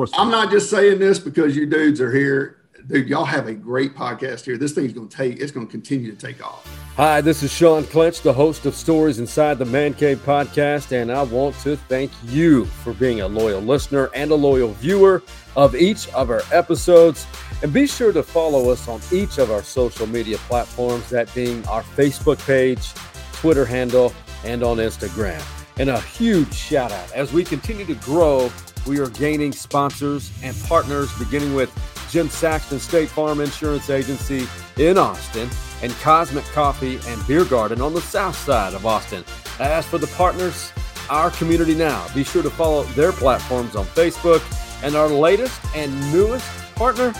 course. I'm not just saying this because you dudes are here. Dude, y'all have a great podcast here. This thing's going to take, it's going to continue to take off. Hi, this is Sean Clench, the host of Stories Inside the Man Cave podcast, and I want to thank you for being a loyal listener and a loyal viewer of each of our episodes. And be sure to follow us on each of our social media platforms, that being our Facebook page, Twitter handle, and on Instagram. And a huge shout out as we continue to grow. We are gaining sponsors and partners, beginning with Jim Saxton State Farm Insurance Agency in Austin and Cosmic Coffee and Beer Garden on the south side of Austin. As for the partners, our community now, be sure to follow their platforms on Facebook and our latest and newest partner,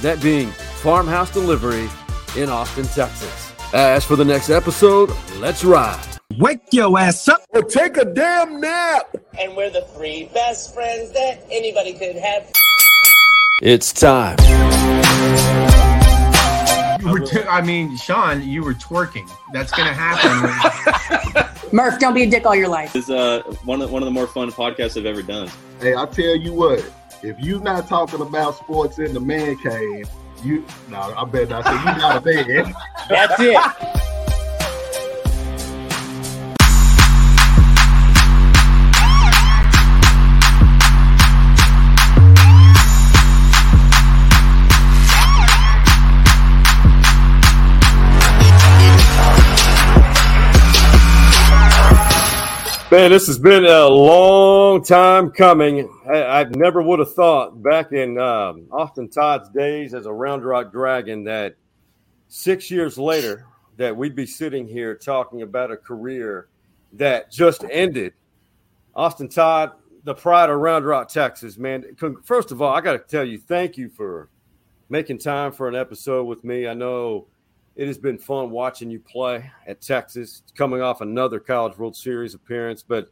that being Farmhouse Delivery in Austin, Texas. As for the next episode, let's ride. Wake your ass up or take a damn nap. And we're the three best friends that anybody could have. It's time. You were t- I mean, Sean, you were twerking. That's gonna happen. Murph, don't be a dick all your life. It's uh, one of one of the more fun podcasts I've ever done. Hey, I tell you what, if you're not talking about sports in the man cave, you no, I bet not say you not a man. That's it. Man, this has been a long time coming. I, I never would have thought back in um, Austin Todd's days as a Round Rock Dragon that six years later that we'd be sitting here talking about a career that just ended. Austin Todd, the pride of Round Rock, Texas, man. First of all, I got to tell you, thank you for making time for an episode with me. I know it has been fun watching you play at Texas, coming off another College World Series appearance. But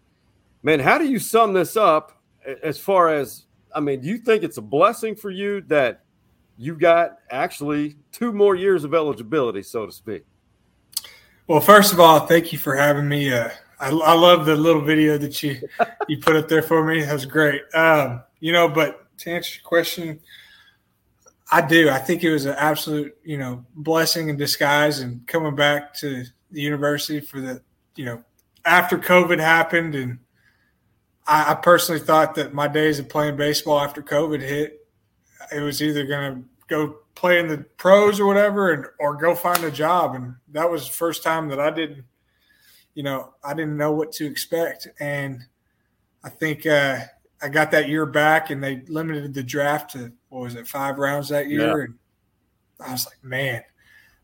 man, how do you sum this up as far as I mean, do you think it's a blessing for you that you got actually two more years of eligibility, so to speak? Well, first of all, thank you for having me. Uh, I, I, love the little video that you you put up there for me. That was great. Um, you know, but to answer your question, I do. I think it was an absolute, you know, blessing in disguise and coming back to the university for the, you know, after COVID happened. And I, I personally thought that my days of playing baseball after COVID hit, it was either going to go play in the pros or whatever, and or go find a job. And that was the first time that I didn't, you know, I didn't know what to expect. And I think uh, I got that year back, and they limited the draft to what was it, five rounds that year, yeah. and I was like, man,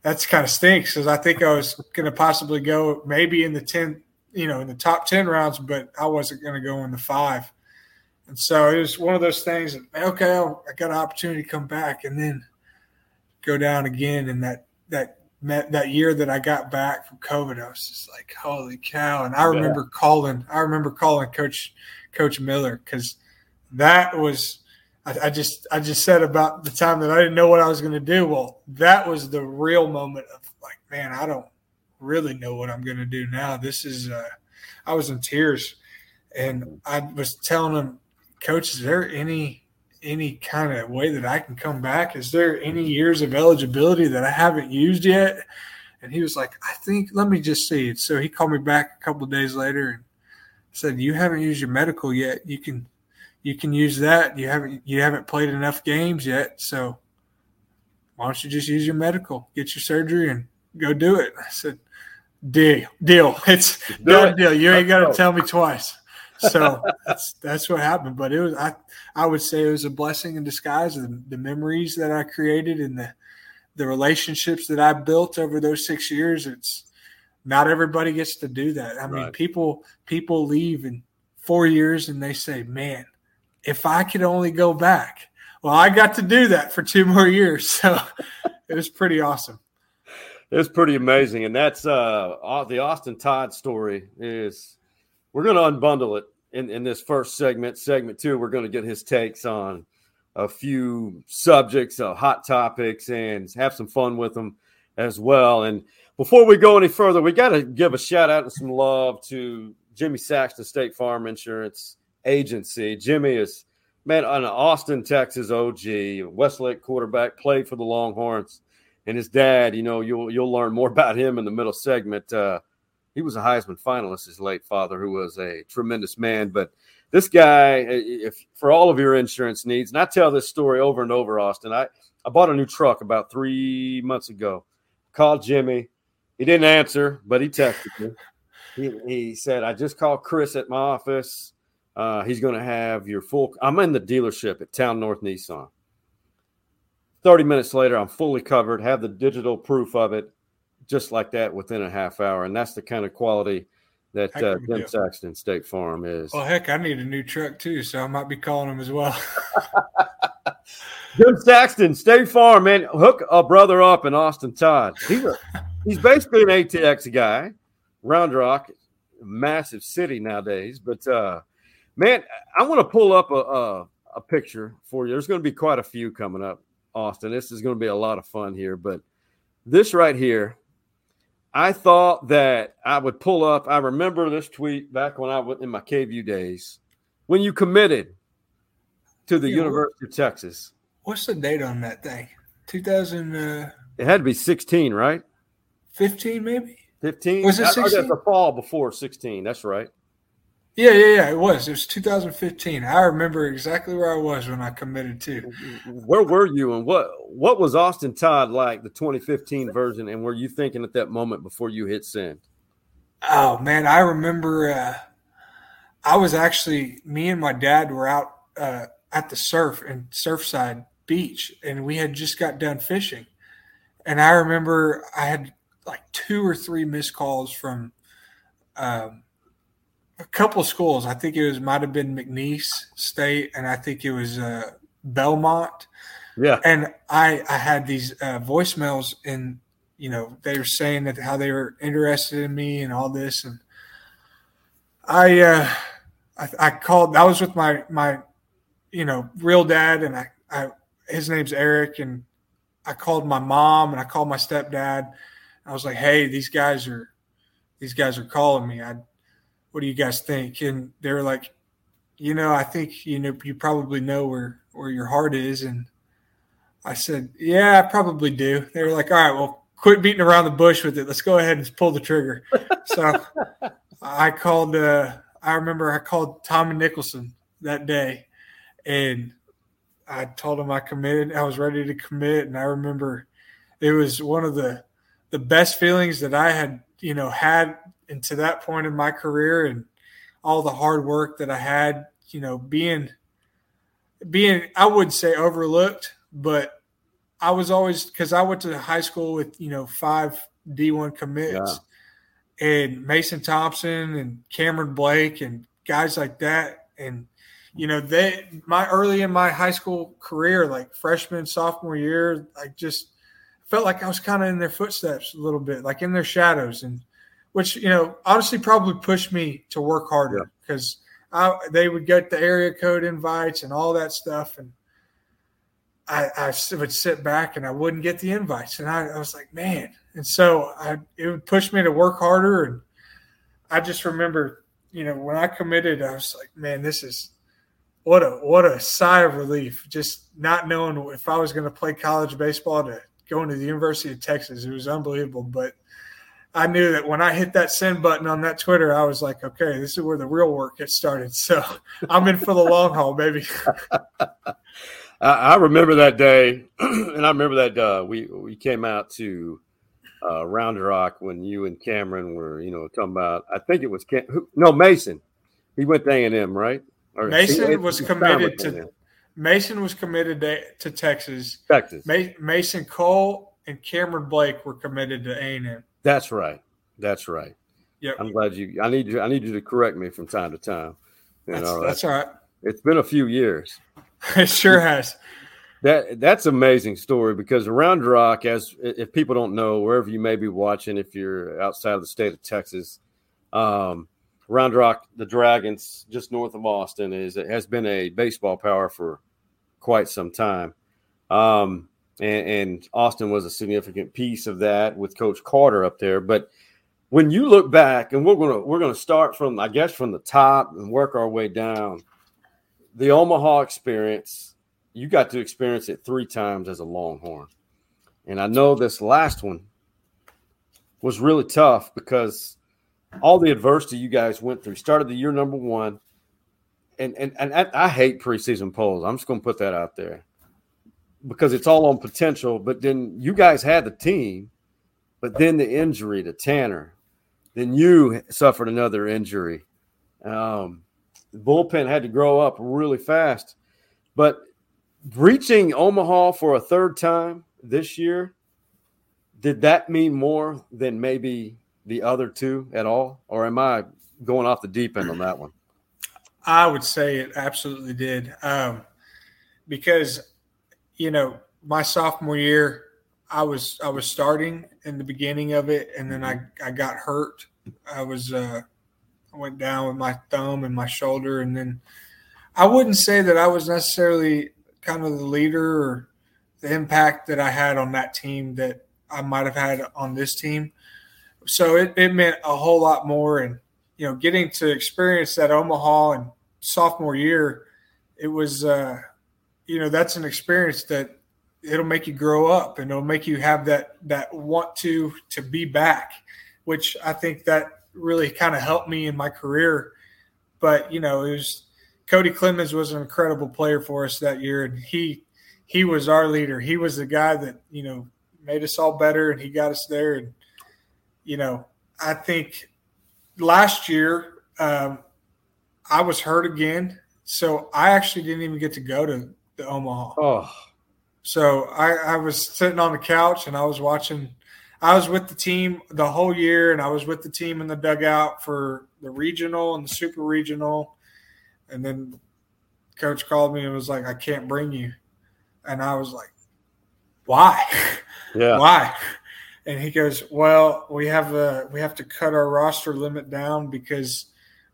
that's kind of stinks because I think I was going to possibly go maybe in the ten, you know, in the top ten rounds, but I wasn't going to go in the five. And so it was one of those things that okay, I got an opportunity to come back, and then go down again. And that that that year that I got back from COVID, I was just like, holy cow! And I remember yeah. calling, I remember calling Coach Coach Miller because that was I, I, just I just said about the time that I didn't know what I was going to do. Well, that was the real moment of like, man, I don't really know what I'm going to do now. This is uh, I was in tears, and I was telling him, Coach, is there any any kind of way that I can come back? Is there any years of eligibility that I haven't used yet? And he was like, I think let me just see. So he called me back a couple days later and said, You haven't used your medical yet. You can you can use that. You haven't you haven't played enough games yet, so why don't you just use your medical, get your surgery, and go do it? I said, deal, deal. It's done deal. You ain't got to tell me twice. So that's that's what happened. But it was I I would say it was a blessing in disguise. The, the memories that I created and the the relationships that I built over those six years. It's not everybody gets to do that. I mean, people people leave in four years and they say, "Man, if I could only go back. Well, I got to do that for two more years. So it was pretty awesome. It's pretty amazing. And that's uh, the Austin Todd story is we're going to unbundle it in, in this first segment. Segment two, we're going to get his takes on a few subjects, uh, hot topics, and have some fun with them as well. And before we go any further, we got to give a shout out and some love to Jimmy Saxton State Farm Insurance agency. Jimmy is man, an Austin, Texas OG, Westlake quarterback, played for the Longhorns, and his dad. You know, you'll you'll learn more about him in the middle segment. Uh, he was a Heisman finalist. His late father, who was a tremendous man, but this guy, if for all of your insurance needs, and I tell this story over and over, Austin. I I bought a new truck about three months ago. Called Jimmy. He didn't answer, but he texted me. He, he said, I just called Chris at my office. Uh, he's going to have your full. I'm in the dealership at Town North Nissan. 30 minutes later, I'm fully covered, have the digital proof of it, just like that within a half hour. And that's the kind of quality that Heck uh, Jim deal. Saxton State Farm is. Well, heck, I need a new truck too, so I might be calling him as well. Jim Saxton, State Farm, man, hook a brother up in Austin Todd. He's a, he's basically an ATX guy. Round Rock, massive city nowadays. But uh, man, I want to pull up a, a a picture for you. There's going to be quite a few coming up, Austin. This is going to be a lot of fun here. But this right here, I thought that I would pull up. I remember this tweet back when I was in my KVU days when you committed to the Yeah, what- University of Texas. What's the date on that thing? 2015, uh, It had to be 16, right? 15, maybe? 15? Was it I- I guess 16? the fall before 16. That's right. Yeah, yeah, yeah. It was. It was 2015. I remember exactly where I was when I committed to. Where were you and what what was Austin Todd like, the 2015 version, and were you thinking at that moment before you hit send? Oh man, I remember. Uh, I was actually me and my dad were out uh, at the surf and Surfside Beach, and we had just got done fishing. And I remember I had like two or three missed calls from um, a couple schools. I think it was might have been McNeese State, and I think it was uh, Belmont. Yeah. and I I had these uh, voicemails and you know they were saying that how they were interested in me and all this. And I uh I, I called I was with my my you know real dad and I, I his name's Eric. And I called my mom and I called my stepdad. I was like hey these guys are these guys are calling me. I what do you guys think and they were like you know I think you know you probably know where where your heart is and I said, Yeah, I probably do. They were like, All right, well, quit beating around the bush with it. Let's go ahead and pull the trigger. so I called, uh, I remember I called Tommy Nicholson that day and I told him I committed. I was ready to commit. And I remember it was one of the, the best feelings that I had, you know, had into that point in my career and all the hard work that I had, you know, being, being, I would say overlooked, but I was always because I went to high school with you know five D1 commits and Mason Thompson and Cameron Blake and guys like that. And you know, they my early in my high school career, like freshman, sophomore year, I just felt like I was kind of in their footsteps a little bit, like in their shadows, and which you know honestly probably pushed me to work harder because I they would get the area code invites and all that stuff and. I would sit back and I wouldn't get the invites, and I, I was like, man. And so I, it would push me to work harder. And I just remember, you know, when I committed, I was like, man, this is what a what a sigh of relief. Just not knowing if I was going to play college baseball to going to the University of Texas, it was unbelievable. But I knew that when I hit that send button on that Twitter, I was like, okay, this is where the real work gets started. So I'm in for the long haul, baby. I, remember that day, and I remember that uh, we we came out to uh, Round Rock when you and Cameron were, you know, talking about. I think it was Cam, who, no Mason. He went to A and M, right? Or Mason he- was committed to A&M. Mason was committed to, to Texas. Texas. Ma- Mason Cole and Cameron Blake were committed to A and M. That's right. That's right. Yeah. I'm glad you. I need you. I need you to correct me from time to time. That's, know, that's all right. it's been a few years. It sure has. That that's amazing story because around Rock, as if people don't know, wherever you may be watching, if you're outside of the state of Texas, um, Round Rock, the Dragons, just north of Austin, is it has been a baseball power for quite some time, um, and, and Austin was a significant piece of that with Coach Carter up there. But when you look back, and we're gonna we're gonna start from I guess from the top and work our way down the Omaha experience, you got to experience it three times as a Longhorn. And I know this last one was really tough because all the adversity you guys went through started the year number one. And and, and I, I hate preseason polls. I'm just going to put that out there because it's all on potential. But then you guys had the team, but then the injury to Tanner, then you suffered another injury. Um, the bullpen had to grow up really fast. But reaching Omaha for a third time this year, did that mean more than maybe the other two at all? Or am I going off the deep end on that one? I would say it absolutely did. Um, because, you know, my sophomore year, I was I was starting in the beginning of it, and then I, I got hurt. I was uh, I went down with my thumb and my shoulder, and then I wouldn't say that I was necessarily kind of the leader or the impact that I had on that team that I might have had on this team. So it, it meant a whole lot more, and you know, getting to experience that Omaha and sophomore year, it was uh, you know that's an experience that it'll make you grow up and it'll make you have that that want to to be back which i think that really kind of helped me in my career. But you know it was cody clemens was an incredible player for us that year and he he was our leader. He was the guy that you know made us all better and he got us there. And you know i think last year um, i was hurt again. So i actually didn't even get to go to the omaha Oh, so I, I was sitting on the couch and I was watching. I was with the team the whole year, and I was with the team in the dugout for the regional and the super regional. And then coach called me and was like, "I can't bring you," and I was like, "Why? yeah. Why?" And he goes, "Well, we have a we have to cut our roster limit down because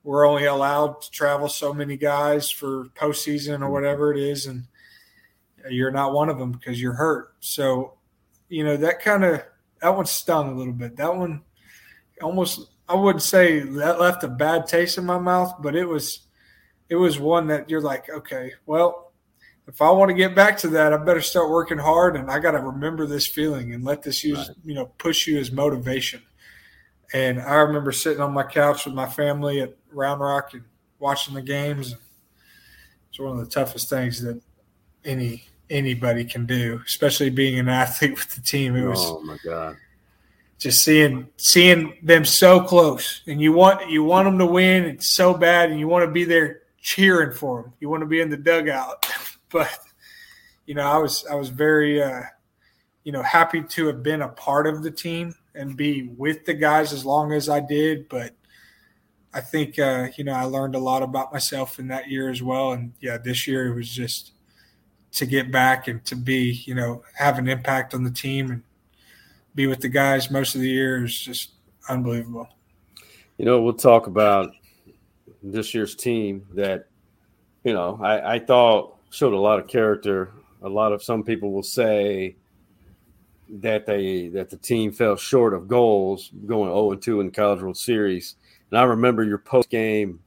we're only allowed to travel so many guys for postseason or mm-hmm. whatever it is, and you're not one of them because you're hurt." So, you know that kind of that one stung a little bit. That one almost I wouldn't say that left a bad taste in my mouth, but it was it was one that you're like, okay, well, if I want to get back to that, I better start working hard, and I got to remember this feeling and let this use Right. you know push you as motivation. And I remember sitting on my couch with my family at Round Rock and watching the games. It's one of the toughest things that any anybody can do, especially being an athlete with the team. It was Oh my God. just seeing seeing them so close. And you want you want them to win. It's so bad and you want to be there cheering for them you want to be in the dugout. But you know i was i was very uh you know happy to have been a part of the team and be with the guys as long as i did. But i think uh you know i learned a lot about myself in that year as well. And yeah this year it was just to get back and to be you know have an impact on the team and be with the guys most of the year is just unbelievable. You know, we'll talk about this year's team that, you know, I, I thought showed a lot of character. A lot of some people will say that they that the team fell short of goals going 0 and 2 in the College World Series. And I remember your post game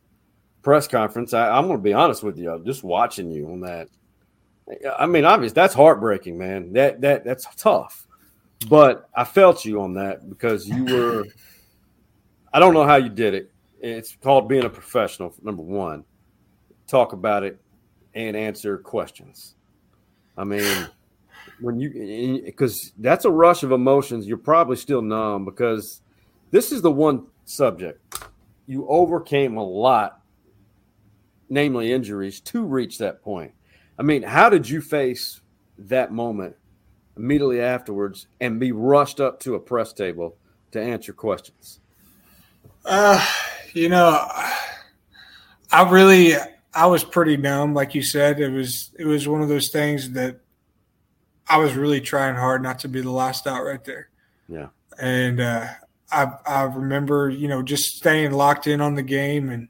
press conference. I, I'm going to be honest with you. Just watching you on that. I mean, obviously that's heartbreaking, man. That that that's tough. But I felt you on that because you were. I don't know how you did it. It's called being a professional. Number one, talk about it and answer questions. I mean, when you because that's a rush of emotions. You're probably still numb because this is the one subject you overcame a lot, namely injuries, to reach that point. I mean, how did you face that moment immediately afterwards and be rushed up to a press table to answer questions? Uh, you know, I really, I was pretty numb, like you said. It was, it was one of those things that I was really trying hard not to be the last out right there. Yeah. And uh, I, I remember, you know, just staying locked in on the game and.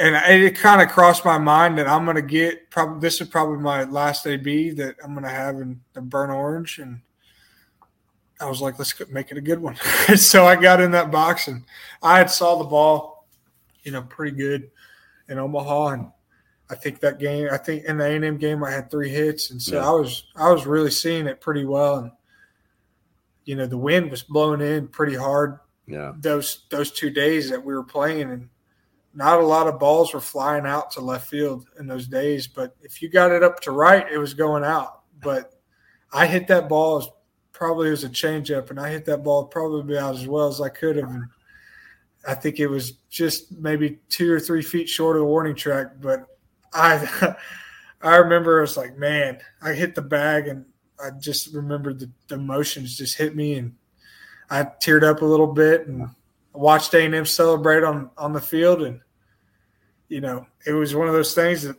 And it kind of crossed my mind that I'm going to get probably this is probably my last AB that I'm going to have in the burnt orange, and I was like, let's make it a good one. so I got in that box and I had saw the ball, you know, pretty good in Omaha, and I think that game, I think in the A and M game, I had three hits, and so Yeah. I was I was really seeing it pretty well. And you know, the wind was blowing in pretty hard Yeah. those those two days that we were playing, and not a lot of balls were flying out to left field in those days. But if you got it up to right, it was going out. But I hit that ball as probably as a changeup, and I hit that ball probably about as well as I could have. And I think it was just maybe two or three feet short of the warning track. But I I remember it was like, man, I hit the bag, and I just remembered the, the emotions just hit me, and I teared up a little bit and watched A and M celebrate on on the field, and you know, it was one of those things that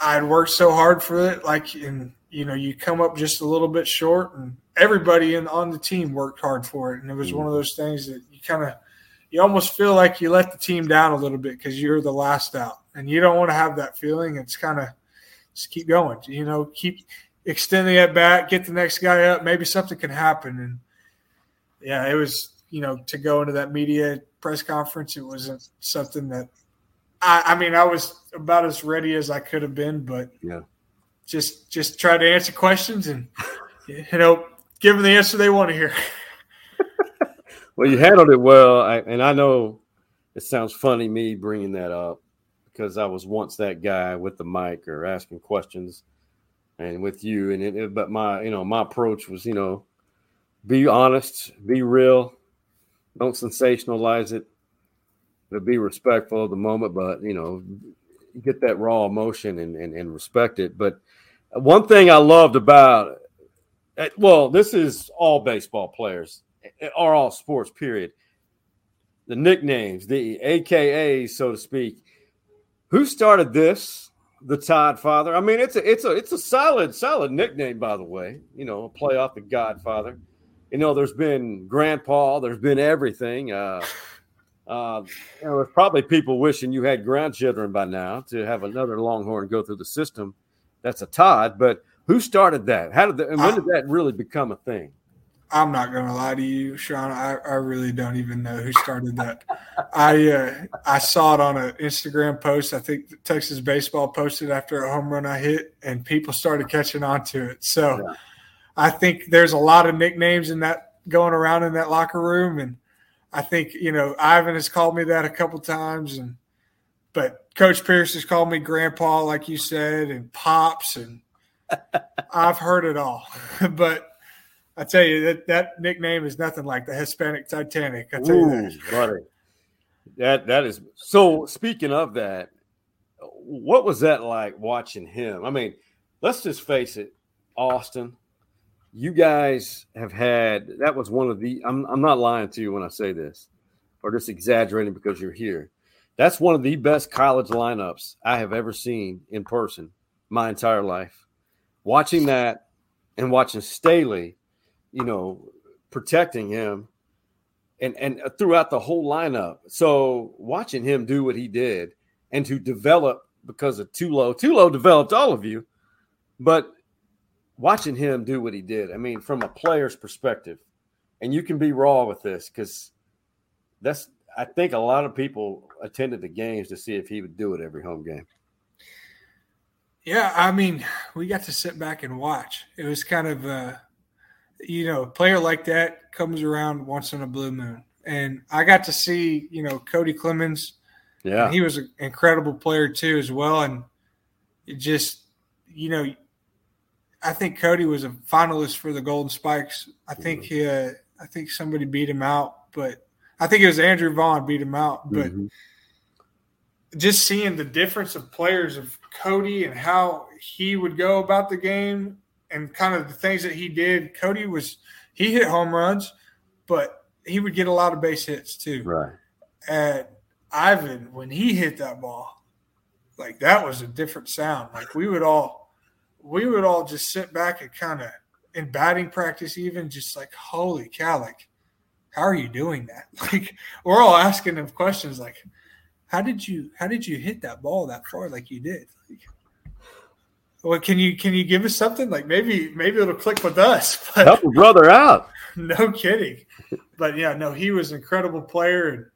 I'd worked so hard for it, like, and you know, you come up just a little bit short, and everybody in on the team worked hard for it, and it was one of mm-hmm. those things that you kind of, you almost feel like you let the team down a little bit because you're the last out, and you don't want to have that feeling. It's kind of just keep going, you know, keep extending that back, get the next guy up, maybe something can happen, and yeah, it was you know to go into that media press conference. It wasn't something that I, I mean I was about as ready as I could have been, but Yeah. just just try to answer questions and you know give them the answer they want to hear. Well, you handled it well, I, and I know it sounds funny me bringing that up because I was once that guy with the mic or asking questions, and with you, and it, it- but my you know my approach was you know be honest, be real, don't sensationalize it, but be respectful of the moment, but you know get that raw emotion and and, and respect it. But one thing I loved about uh, well, this is all baseball players or all sports, period. The nicknames, the AKAs, so to speak. Who started this? The Todd Father. I mean, it's a it's a it's a solid, solid nickname, by the way. You know, a play off the Godfather. You know, there's been Grandpa, there's been everything. Uh uh, you know, there's probably people wishing you had grandchildren by now to have another Longhorn go through the system. That's a Todd, but who started that? How did that, and when did that really become a thing? I'm not gonna lie to you, Sean. I, I really don't even know who started that. I uh, I saw it on an Instagram post. I think Texas baseball posted after a home run I hit, and people started catching on to it. So Yeah. I think there's a lot of nicknames in that going around in that locker room, and I think you know Ivan has called me that a couple times, and but Coach Pierce has called me Grandpa, like you said, and Pops, and I've heard it all, but. I tell you that that nickname is nothing like the Hispanic Titanic. I tell you Ooh, that. buddy. That that is so. Speaking of that, what was that like watching him? I mean, let's just face it, Austin. You guys have had that was one of the. I'm I'm not lying to you when I say this, or just exaggerating because you're here. That's one of the best college lineups I have ever seen in person my entire life. Watching that and watching Staley, you know, protecting him and and throughout the whole lineup. So watching him do what he did and to develop because of Tulo, Tulo developed all of you, but watching him do what he did. I mean, from a player's perspective, and you can be raw with this because that's. I think a lot of people attended the games to see if he would do it every home game. Yeah, I mean, we got to sit back and watch. It was kind of, uh, you know, a player like that comes around once in a blue moon. And I got to see, you know, Cody Clemens. Yeah, he was an incredible player too, as well. And it just, you know, I think Cody was a finalist for the Golden Spikes. I think he, uh, I think somebody beat him out, but I think it was Andrew Vaughn beat him out. But Mhm. just seeing the difference of players of Cody and how he would go about the game and kind of the things that he did. Cody was he hit home runs, but he would get a lot of base hits too. right. And Ivan, when he hit that ball, like that was a different sound. Like we would all we would all just sit back and kind of in batting practice, even just like, holy cow, like how are you doing that? Like we're all asking him questions like how did you how did you hit that ball that far like you did? Like, well, can you can you give us something? Like maybe maybe it'll click with us. But Help a brother out. no kidding. But yeah, no, he was an incredible player, and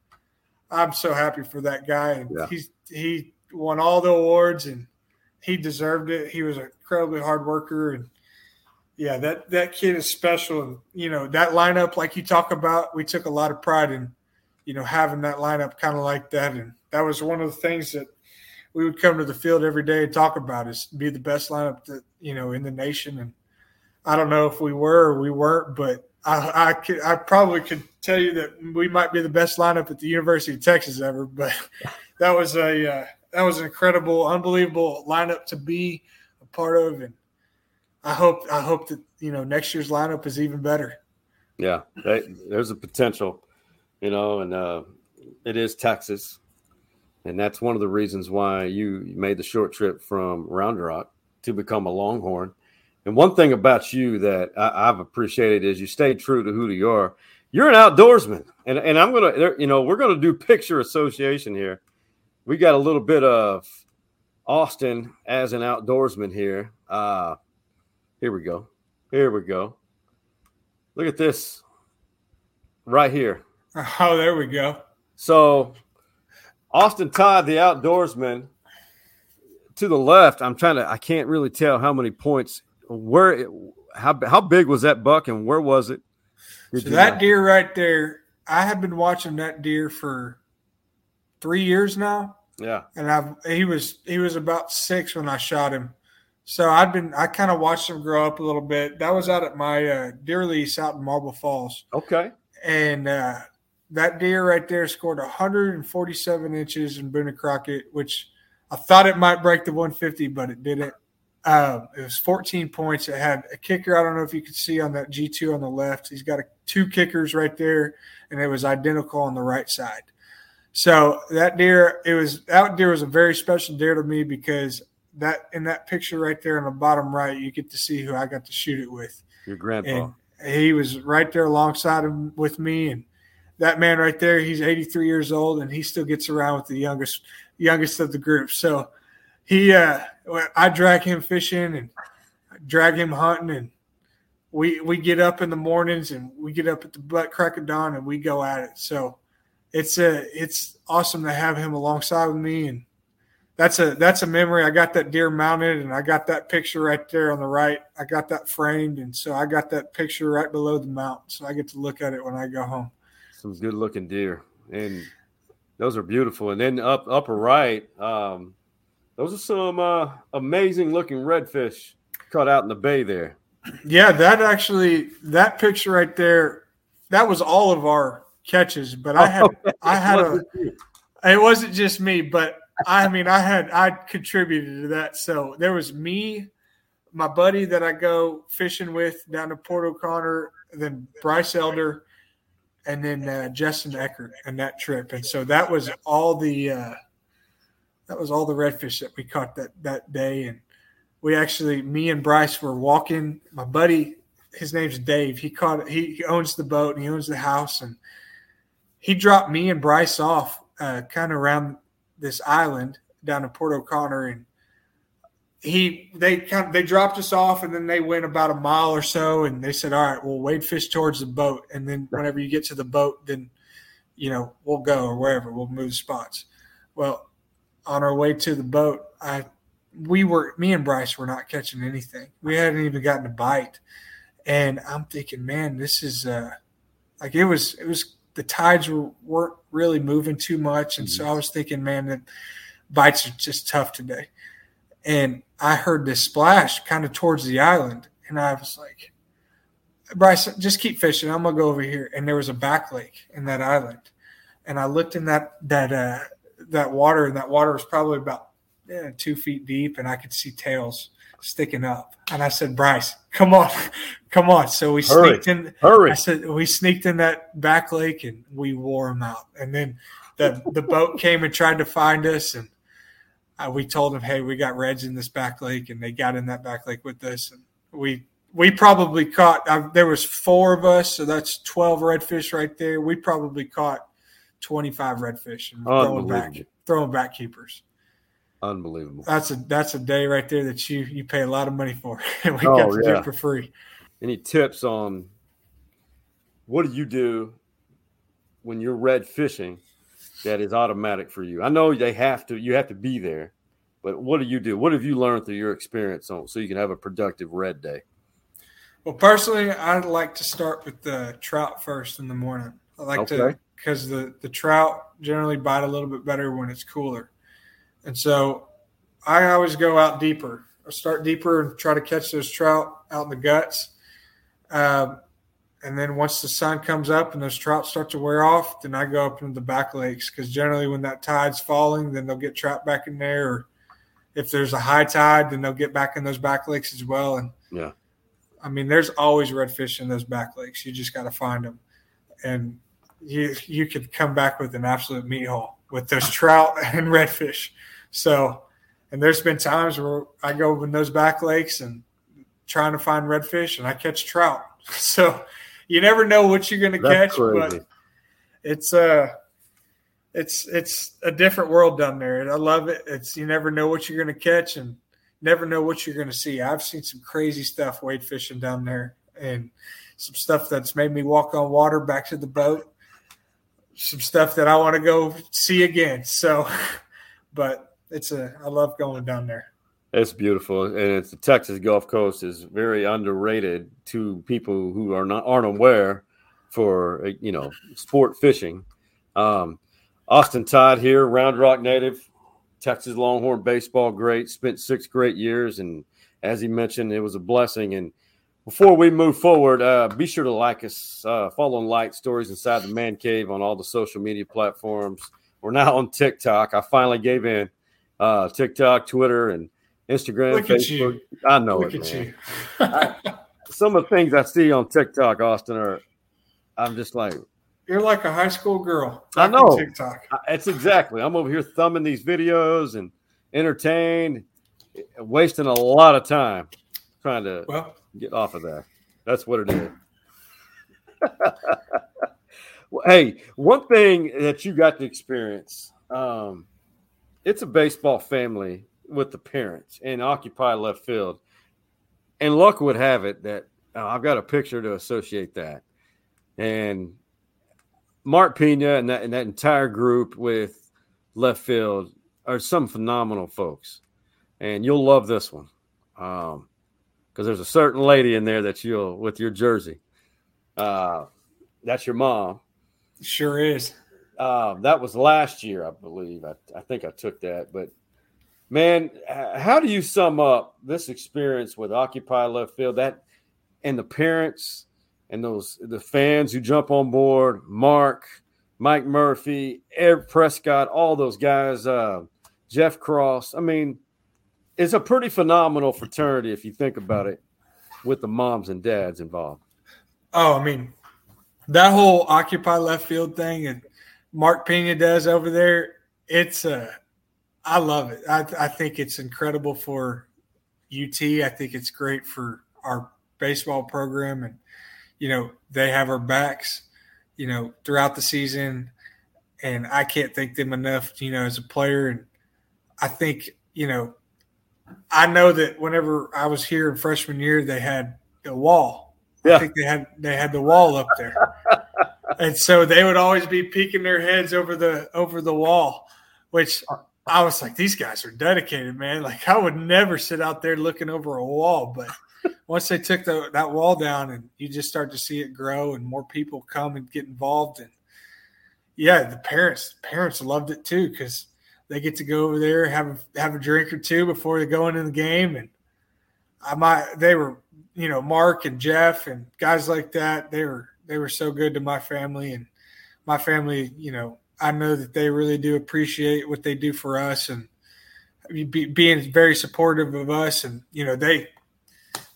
I'm so happy for that guy. And Yeah. he's he won all the awards, and he deserved it. He was an incredibly hard worker, and yeah, that that kid is special. And you know that lineup, like you talk about, we took a lot of pride in, you know, having that lineup kind of like that, and that was one of the things that we would come to the field every day and talk about is be the best lineup that you know in the nation. And I don't know if we were or we weren't, but I I, could, I probably could tell you that we might be the best lineup at the University of Texas ever. But that was a uh, that was an incredible, unbelievable lineup to be part of, and I hope I hope that you know next year's lineup is even better. Yeah, they, there's a potential, you know, and uh, it is Texas, and that's one of the reasons why you made the short trip from Round Rock to become a Longhorn. And one thing about you that I, have appreciated is you stayed true to who you are. You're an outdoorsman, and and I'm gonna, you know, we're gonna do picture association here. We got a little bit of Austin as an outdoorsman here. Uh, here we go. Here we go. Look at this right here. Oh, there we go. So Austin Todd, the outdoorsman, to the left. I'm trying to. I can't really tell how many points. Where? How how big was that buck, and where was it? so that know? deer right there. I have been watching that deer for three years now. Yeah, and I've he was he was about six when I shot him. So I've been I kind of watched him grow up a little bit. That was out at my uh, deer lease out in Marble Falls. Okay, and uh, that deer right there scored 147 inches in Boone and Crockett, which I thought it might break the 150, but it didn't. Um, it was 14 points. It had a kicker. I don't know if you could see on that G2 on the left. He's got a, two kickers right there, and it was identical on the right side. So that deer, it was that deer was a very special deer to me because that in that picture right there on the bottom right, you get to see who I got to shoot it with. Your grandpa. And he was right there alongside him with me, and that man right there, he's 83 years old and he still gets around with the youngest youngest of the group. So he uh I drag him fishing and drag him hunting and we we get up in the mornings and we get up at the butt crack of dawn and we go at it. So it's a it's awesome to have him alongside with me and that's a that's a memory. I got that deer mounted and I got that picture right there on the right. I got that framed and so I got that picture right below the mount. So I get to look at it when I go home some good looking deer, and those are beautiful. And then up upper right, um, those are some uh, amazing looking redfish caught out in the bay there. Yeah, that actually that picture right there, that was all of our catches. But I had I had a it wasn't just me, but I mean I had I contributed to that. So there was me, my buddy that I go fishing with down to Port O'Connor, then Bryce Elder, and then uh, Justin Eckert and that trip. And so that was all the uh, that was all the redfish that we caught that that day. And we actually, me and Bryce were walking. My buddy, his name's Dave. He caught he, he owns the boat and he owns the house, and he dropped me and Bryce off uh, kind of around this island down in Port O'Connor and he they kind of, they dropped us off and then they went about a mile or so and they said all right we'll wade fish towards the boat and then whenever you get to the boat then you know we'll go or wherever we'll move spots. Well on our way to the boat i we were me and bryce were not catching anything. We hadn't even gotten a bite. And i'm thinking man this is uh like it was it was the tides were, weren't really moving too much. And so i was thinking man that bites are just tough today. And I heard this splash kind of towards the island, and I was like, Bryce, just keep fishing. I'm gonna go over here. And there was a back lake in that island, and I looked in that that uh, that water, and that water was probably about yeah, two feet deep, and I could see tails sticking up. And I said, Bryce, come on, come on. So we hurry, sneaked in. Hurry! I said we sneaked in that back lake, and we wore him out. And then the the boat came and tried to find us, and uh, we told them, hey, we got reds in this back lake, and they got in that back lake with us, and we we probably caught. Uh, there was four of us, so that's twelve redfish right there. We probably caught twenty five redfish and throwing back throwing back keepers. Unbelievable. That's a that's a day right there that you you pay a lot of money for, and we oh, got to yeah. do it for free. Any tips on what do you do when you're red fishing that is automatic for you? I know they have to. You have to be there, but what do you do? What have you learned through your experience on so you can have a productive red day? Well, personally, I'd like to start with the trout first in the morning. I like Okay. to because the the trout generally bite a little bit better when it's cooler, and so I always go out deeper. I start deeper and try to catch those trout out in the guts. Um, and then once the sun comes up and those trout start to wear off, then I go up into the back lakes because generally when that tide's falling, then they'll get trapped back in there. Or if there's a high tide, then they'll get back in those back lakes as well. And Yeah. I mean, there's always redfish in those back lakes. You just got to find them, and you you could come back with an absolute meat haul with those trout and redfish. So, and there's been times where I go in those back lakes and trying to find redfish, and I catch trout. So, you never know what you're going to catch, but it's uh it's it's a different world down there. I love it. It's you never know what you're going to catch and never know what you're going to see. I've seen some crazy stuff wade fishing down there and some stuff that's made me walk on water back to the boat. Some stuff that I want to go see again. So, but it's a I love going down there. It's beautiful, and it's the Texas Gulf Coast is very underrated to people who are not aren't aware for you know sport fishing. Um, Austin Todd here, Round Rock native, Texas Longhorn baseball great. Spent six great years, and as he mentioned, it was a blessing. And before we move forward, uh, be sure to like us, uh, follow and like Stories Inside the Man Cave on all the social media platforms. We're now on TikTok. I finally gave in. Uh, TikTok, Twitter, and Instagram, Look Facebook. I know Look it, at man. you. Some of the things I see on TikTok, Austin, are I'm just like, You're like a high school girl. I know. TikTok. I- it's exactly. I'm over here thumbing these videos and entertained, wasting a lot of time trying to Well, get off of that. That's what it is. Well, hey, one thing that you got to experience, um, it's a baseball family with the parents and occupy left field. And luck would have it that uh, I've got a picture to associate that. And Mark Pena and that, and that entire group with left field are some phenomenal folks. And you'll love this one. Um, because there's a certain lady in there that you'll with your jersey. Uh, that's your mom. sure is. Uh, that was last year, I believe. I, I think I took that. But man, how do you sum up this experience with Occupy Left Field? That and the parents and those the fans who jump on board, Mark, Mike Murphy, Ed Prescott, all those guys, uh, Jeff Cross. I mean, it's a pretty phenomenal fraternity if you think about it, with the moms and dads involved. Oh, I mean, that whole occupy left field thing and Mark Pena does over there, it's uh I love it. I I think it's incredible for UT. I think it's great for our baseball program and you know, they have our backs, you know, throughout the season and I can't thank them enough, you know, as a player and I think, you know, I know that whenever I was here in freshman year they had a wall Yeah. I think they had they had the wall up there, and so they would always be peeking their heads over the over the wall, which I was like, these guys are dedicated, man. Like I would never sit out there looking over a wall, but once they took the, that wall down, and you just start to see it grow, and more people come and get involved, and yeah, the parents parents loved it too because they get to go over there have have a drink or two before they go into the game, and I might they were you know Mark and Jeff and guys like that they were they were so good to my family. And my family you know I know that they really do appreciate what they do for us and be, being very supportive of us. And you know they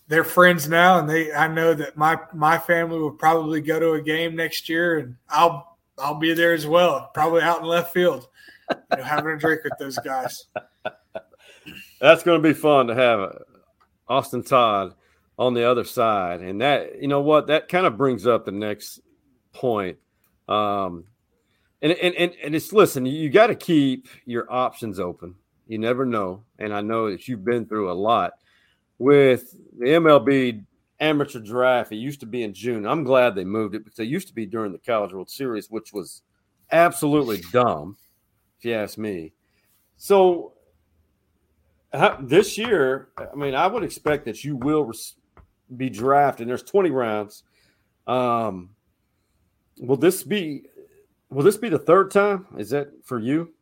they're friends now and they I know that my my family will probably go to a game next year and I'll I'll be there as well probably out in left field you know having a drink with those guys. That's going to be fun to have Austin Todd on the other side, and that you know what that kind of brings up the next point. Um, and and and, and it's listen, you got to keep your options open. You never know, and I know that you've been through a lot with the MLB amateur draft. It used to be in June. I'm glad they moved it because it used to be during the College World Series, which was absolutely dumb, if you ask me. So how, this year, I mean, I would expect that you will res- be drafted. And There's 20 rounds. Um, will this be will this be the third time? Is that for you?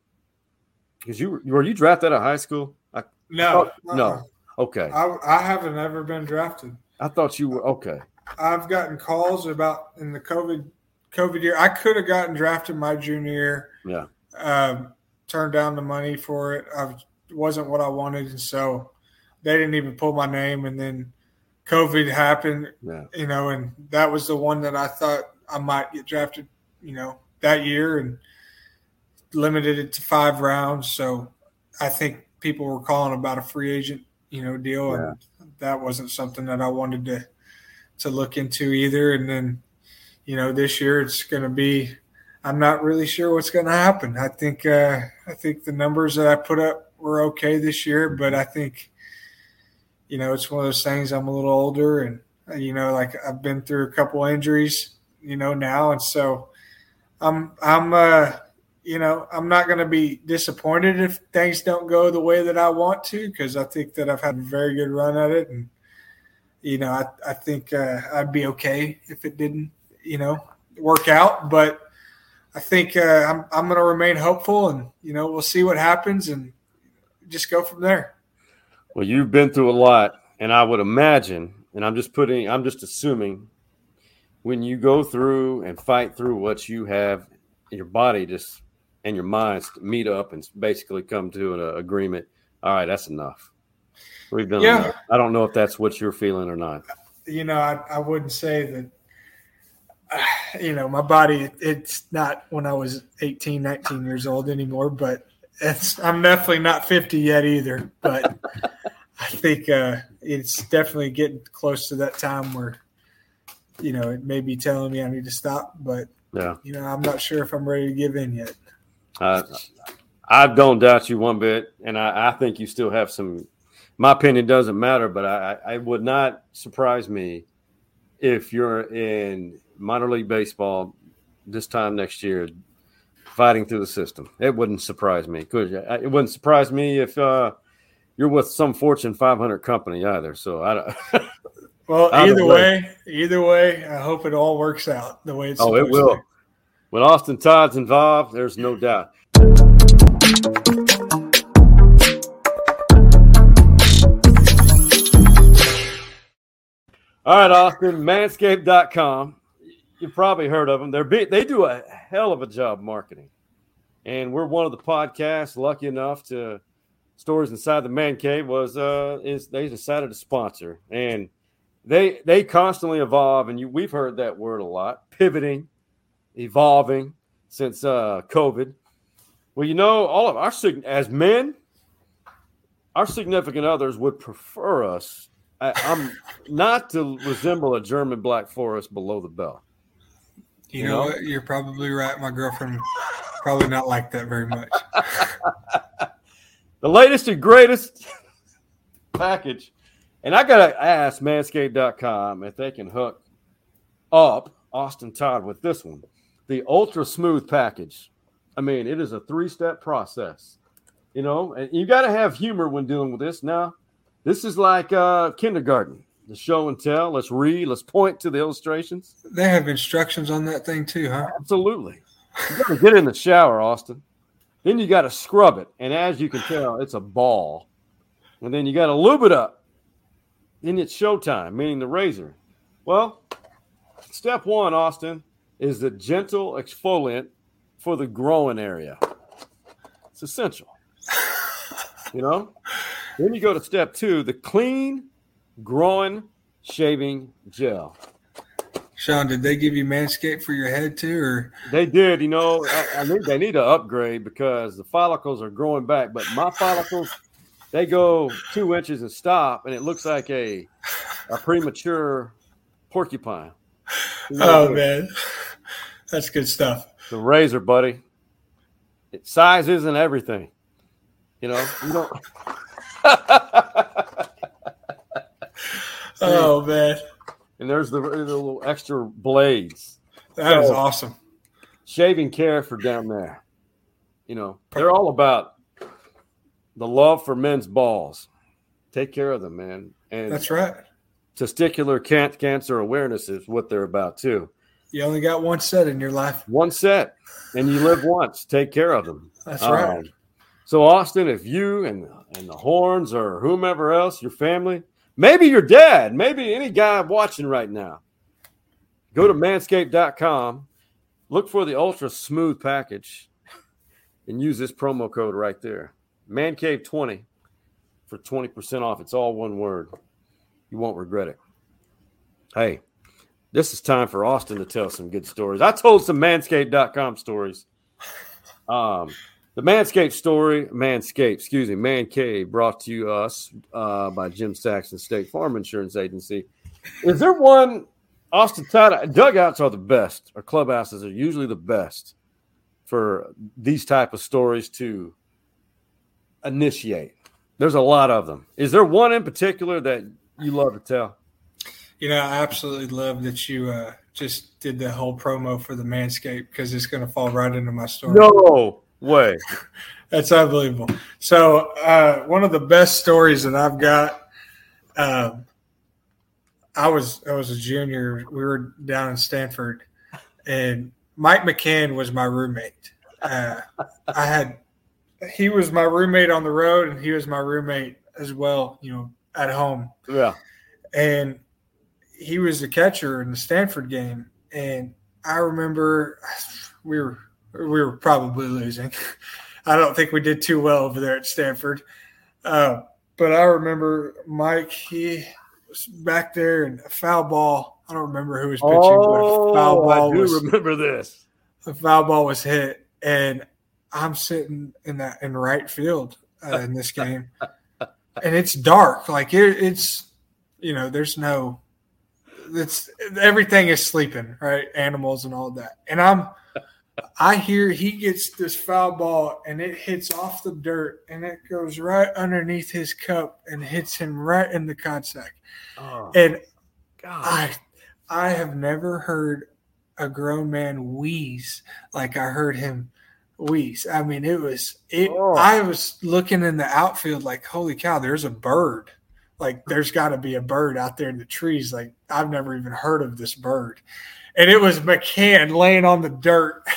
Because you were you drafted out of high school? I, No, Oh, no. uh-uh. okay, I, I haven't ever been drafted. I thought you were okay. I've gotten calls about in the COVID COVID year. I could have gotten drafted my junior year. Yeah. Um, turned down the money for it. I wasn't what I wanted, and so they didn't even pull my name. And then COVID happened, Yeah, you know, and that was the one that I thought I might get drafted, you know, that year, and limited it to five rounds. So I think people were calling about a free agent, you know, deal, and that wasn't something that I wanted to to look into either. And then, you know, this year it's going to be. I'm not really sure what's going to happen. I think uh, I think the numbers that I put up were okay this year, but I think, you know, it's one of those things. I'm a little older, and you know, like I've been through a couple injuries, you know, now, and so I'm I'm uh, you know I'm not going to be disappointed if things don't go the way that I want to because I think that I've had a very good run at it, and you know I I think uh, I'd be okay if it didn't you know work out, but I think uh, I'm I'm going to remain hopeful, and you know we'll see what happens and just go from there. Well, you've been through a lot, and I would imagine, and I'm just putting, I'm just assuming, when you go through and fight through what you have, your body just and your minds meet up and basically come to an agreement. All right, that's enough. We've done Yeah. enough. I don't know if that's what you're feeling or not. you know, I, I wouldn't say that, you know, my body, it's not when I was 18, 19 years old anymore, but it's, I'm definitely not 50 yet either. But I think uh, it's definitely getting close to that time where, you know, it may be telling me I need to stop, but, Yeah. you know, I'm not sure if I'm ready to give in yet. Uh, I don't doubt you one bit, and I, I think you still have some. My opinion doesn't matter, but I, I would not surprise me if you're in minor league baseball this time next year, fighting through the system. It wouldn't surprise me. Could you? It wouldn't surprise me if uh, you're with some Fortune 500 company either. So I don't. Well, either way, either way, I hope it all works out the way it's oh, it will. When Austin Todd's involved, there's no doubt. All right, Austin, manscaped.com. You've probably heard of them. They're big, they do a hell of a job marketing. And we're one of the podcasts lucky enough to Stories Inside the Man Cave was uh is they decided to sponsor. And they they constantly evolve and you we've heard that word a lot, pivoting, evolving since uh COVID. Well, you know, all of our as men, our significant others would prefer us. I, I'm not to resemble a German black forest below the belt. You, You know, know? what? You're probably right. My girlfriend probably not like that very much. the latest and greatest package. And I got to ask manscaped.com if they can hook up Austin Todd with this one the ultra smooth package. I mean, it is a three step process, you know, and you got to have humor when dealing with this. Now, this is like uh, kindergarten the show and tell. Let's read, let's point to the illustrations. They have instructions on that thing too, huh? Absolutely. You got to get in the shower, Austin. Then you got to scrub it. And as you can tell, it's a ball. And then you got to lube it up. Then it's showtime, meaning the razor. Well, step one, Austin, is the gentle exfoliant for the growing area. It's essential. You know? Then you go to step two, the clean growing shaving gel. Sean, did they give you Manscaped for your head too, or They did, you know. I, I think they need to upgrade because the follicles are growing back. But my follicles, they go two inches and stop, and it looks like a a premature porcupine. oh man, that's good stuff. the razor, buddy. It, size isn't everything. You know, you don't. Oh man, and there's the, the little extra blades. that is So- awesome. shaving care for down there. You know, they're all about the love for men's balls. Take care of them, man. And That's right. testicular can- cancer awareness is what they're about too. You only got one set in your life. One set, and you live once. Take care of them. That's right. Um, so, Austin, if you and and the Horns or whomever else, your family, maybe your dad, maybe any guy watching right now, go to manscaped.com, look for the ultra smooth package, and use this promo code right there, mancave20 for 20% off. It's all one word. You won't regret it. Hey, this is time for Austin to tell some good stories. I told some manscaped.com stories. Um, the Manscaped story, Manscaped, excuse me, Man Cave, brought to you us uh, by Jim Saxton State Farm Insurance Agency. Is there one, Austin Todd, dugouts are the best, or clubhouses are usually the best for these type of stories to initiate. There's a lot of them. Is there one in particular that you love to tell? You know, I absolutely love that you uh, just did the whole promo for the Manscaped because it's going to fall right into my story. No way. That's unbelievable. So, uh, one of the best stories that I've got. Um, I was I was a junior. We were down in Stanford, and Mike McCann was my roommate. Uh, I had he was my roommate on the road, and he was my roommate as well. You know, at home Yeah. and he was the catcher in the Stanford game. And I remember we were we were probably losing. I don't think we did too well over there at Stanford. Uh, but I remember Mike, he was back there and a foul ball. I don't remember who was pitching, but a foul Oh, I ball do was remember this. the foul ball was hit, and I'm sitting in that in right field uh, in this game, and it's dark. Like it, it's, you know, there's no, it's everything is sleeping, right? Animals and all that, and I'm. I hear he gets this foul ball and it hits off the dirt and it goes right underneath his cup and hits him right in the contact. Oh, And God. I I have never heard a grown man wheeze like I heard him wheeze. I mean, it was it. Oh. I was looking in the outfield like, holy cow, there's a bird. Like, there's got to be a bird out there in the trees. Like, I've never even heard of this bird. And it was McCann laying on the dirt.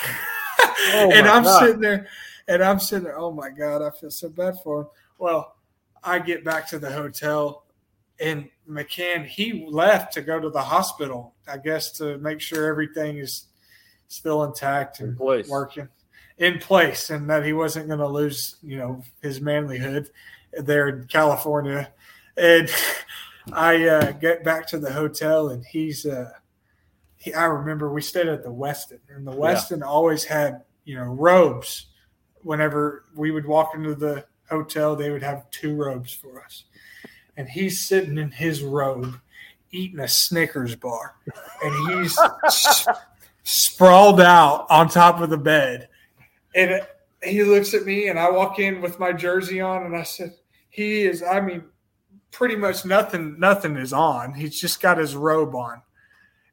Oh, and I'm God. sitting there, and I'm sitting there. Oh my god, I feel so bad for him. Well, I get back to the hotel, and McCann he left to go to the hospital. I guess to make sure everything is still intact and place. working in place, and that he wasn't going to lose, you know, his manlyhood there in California. And I uh, get back to the hotel, and he's. Uh, he, I remember we stayed at the Westin, and the Westin always had you know robes. Whenever we would walk into the hotel, they would have two robes for us, and he's sitting in his robe, eating a Snickers bar, and he's s- sprawled out on top of the bed, and he looks at me, and I walk in with my jersey on, and I said, "He is." I mean, pretty much nothing. Nothing is on. He's just got his robe on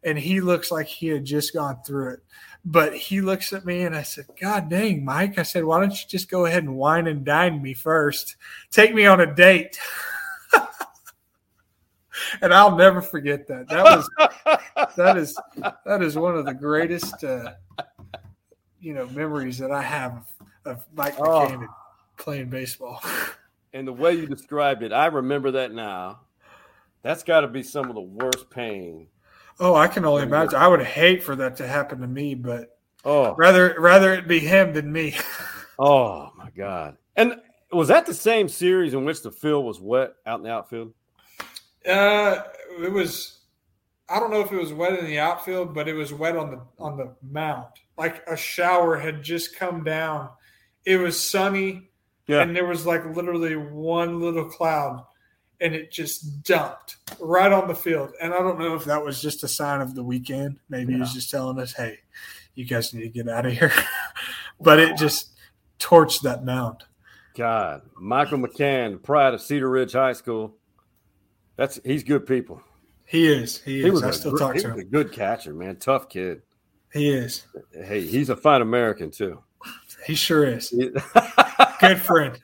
and he looks like he had just gone through it. But he looks at me and I said, God dang, Mike. I said, why don't you just go ahead and wine and dine me first? Take me on a date. and I'll never forget that. That was that is that is one of the greatest uh, you know memories that I have of Mike Oh. McCann playing baseball. and the way you described it, I remember that now. That's got to be some of the worst pain. Oh, I can only imagine. I would hate for that to happen to me, but Oh, rather rather it be him than me. oh my God! And was that the same series in which the field was wet out in the outfield? Uh, it was. I don't know if it was wet in the outfield, but it was wet on the on the mound. Like a shower had just come down. It was sunny, Yeah. and there was like literally one little cloud, and it just dumped right on the field. And I don't know if that was just a sign of the weekend. Maybe he was just telling us, "Hey, you guys need to get out of here." but it just torched that mound. God, Michael McCann, the pride of Cedar Ridge High School. That's he's good people. He is. He is. He was, I a, still talk to was a him. good catcher, man. Tough kid. He is. Hey, he's a fine American too. He sure is. Good friend.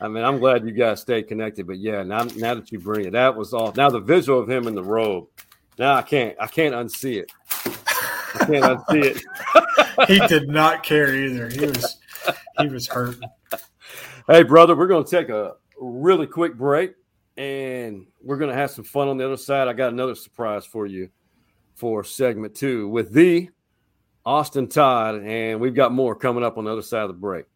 I mean, I'm glad you guys stayed connected, but yeah, now now that you bring it, that was all. Now the visual of him in the robe, now I can't I can't unsee it. I can't unsee it. He did not care either. He was he was hurt. Hey, brother, we're going to take a really quick break and we're going to have some fun on the other side. I got another surprise for you for segment two with the Austin Todd, and we've got more coming up on the other side of the break.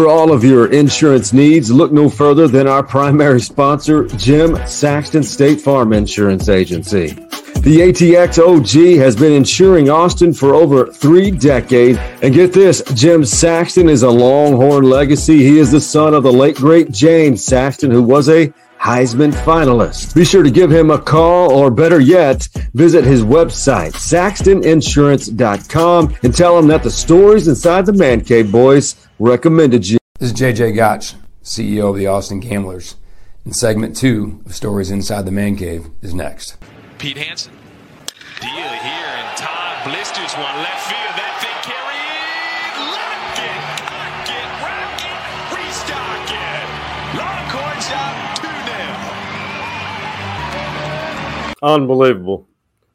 For all of your insurance needs, look no further than our primary sponsor, Jim Saxton State Farm Insurance Agency. The ATX OG has been insuring Austin for over three decades. And get this, Jim Saxton is a Longhorn legacy. He is the son of the late, great James Saxton, who was a Heisman finalist. Be sure to give him a call, or better yet, visit his website, saxtoninsurance.com, and tell him that the stories inside the Man Cave Boys recommended you. This is JJ Gotch, CEO of the Austin Gamblers. And segment two of Stories Inside the Man Cave is next. Pete Hansen. Deal here, and Todd blisters one left field. That thing carried. Lock it, cock it, rock it, restock it. Longhorns up 2 0. Unbelievable.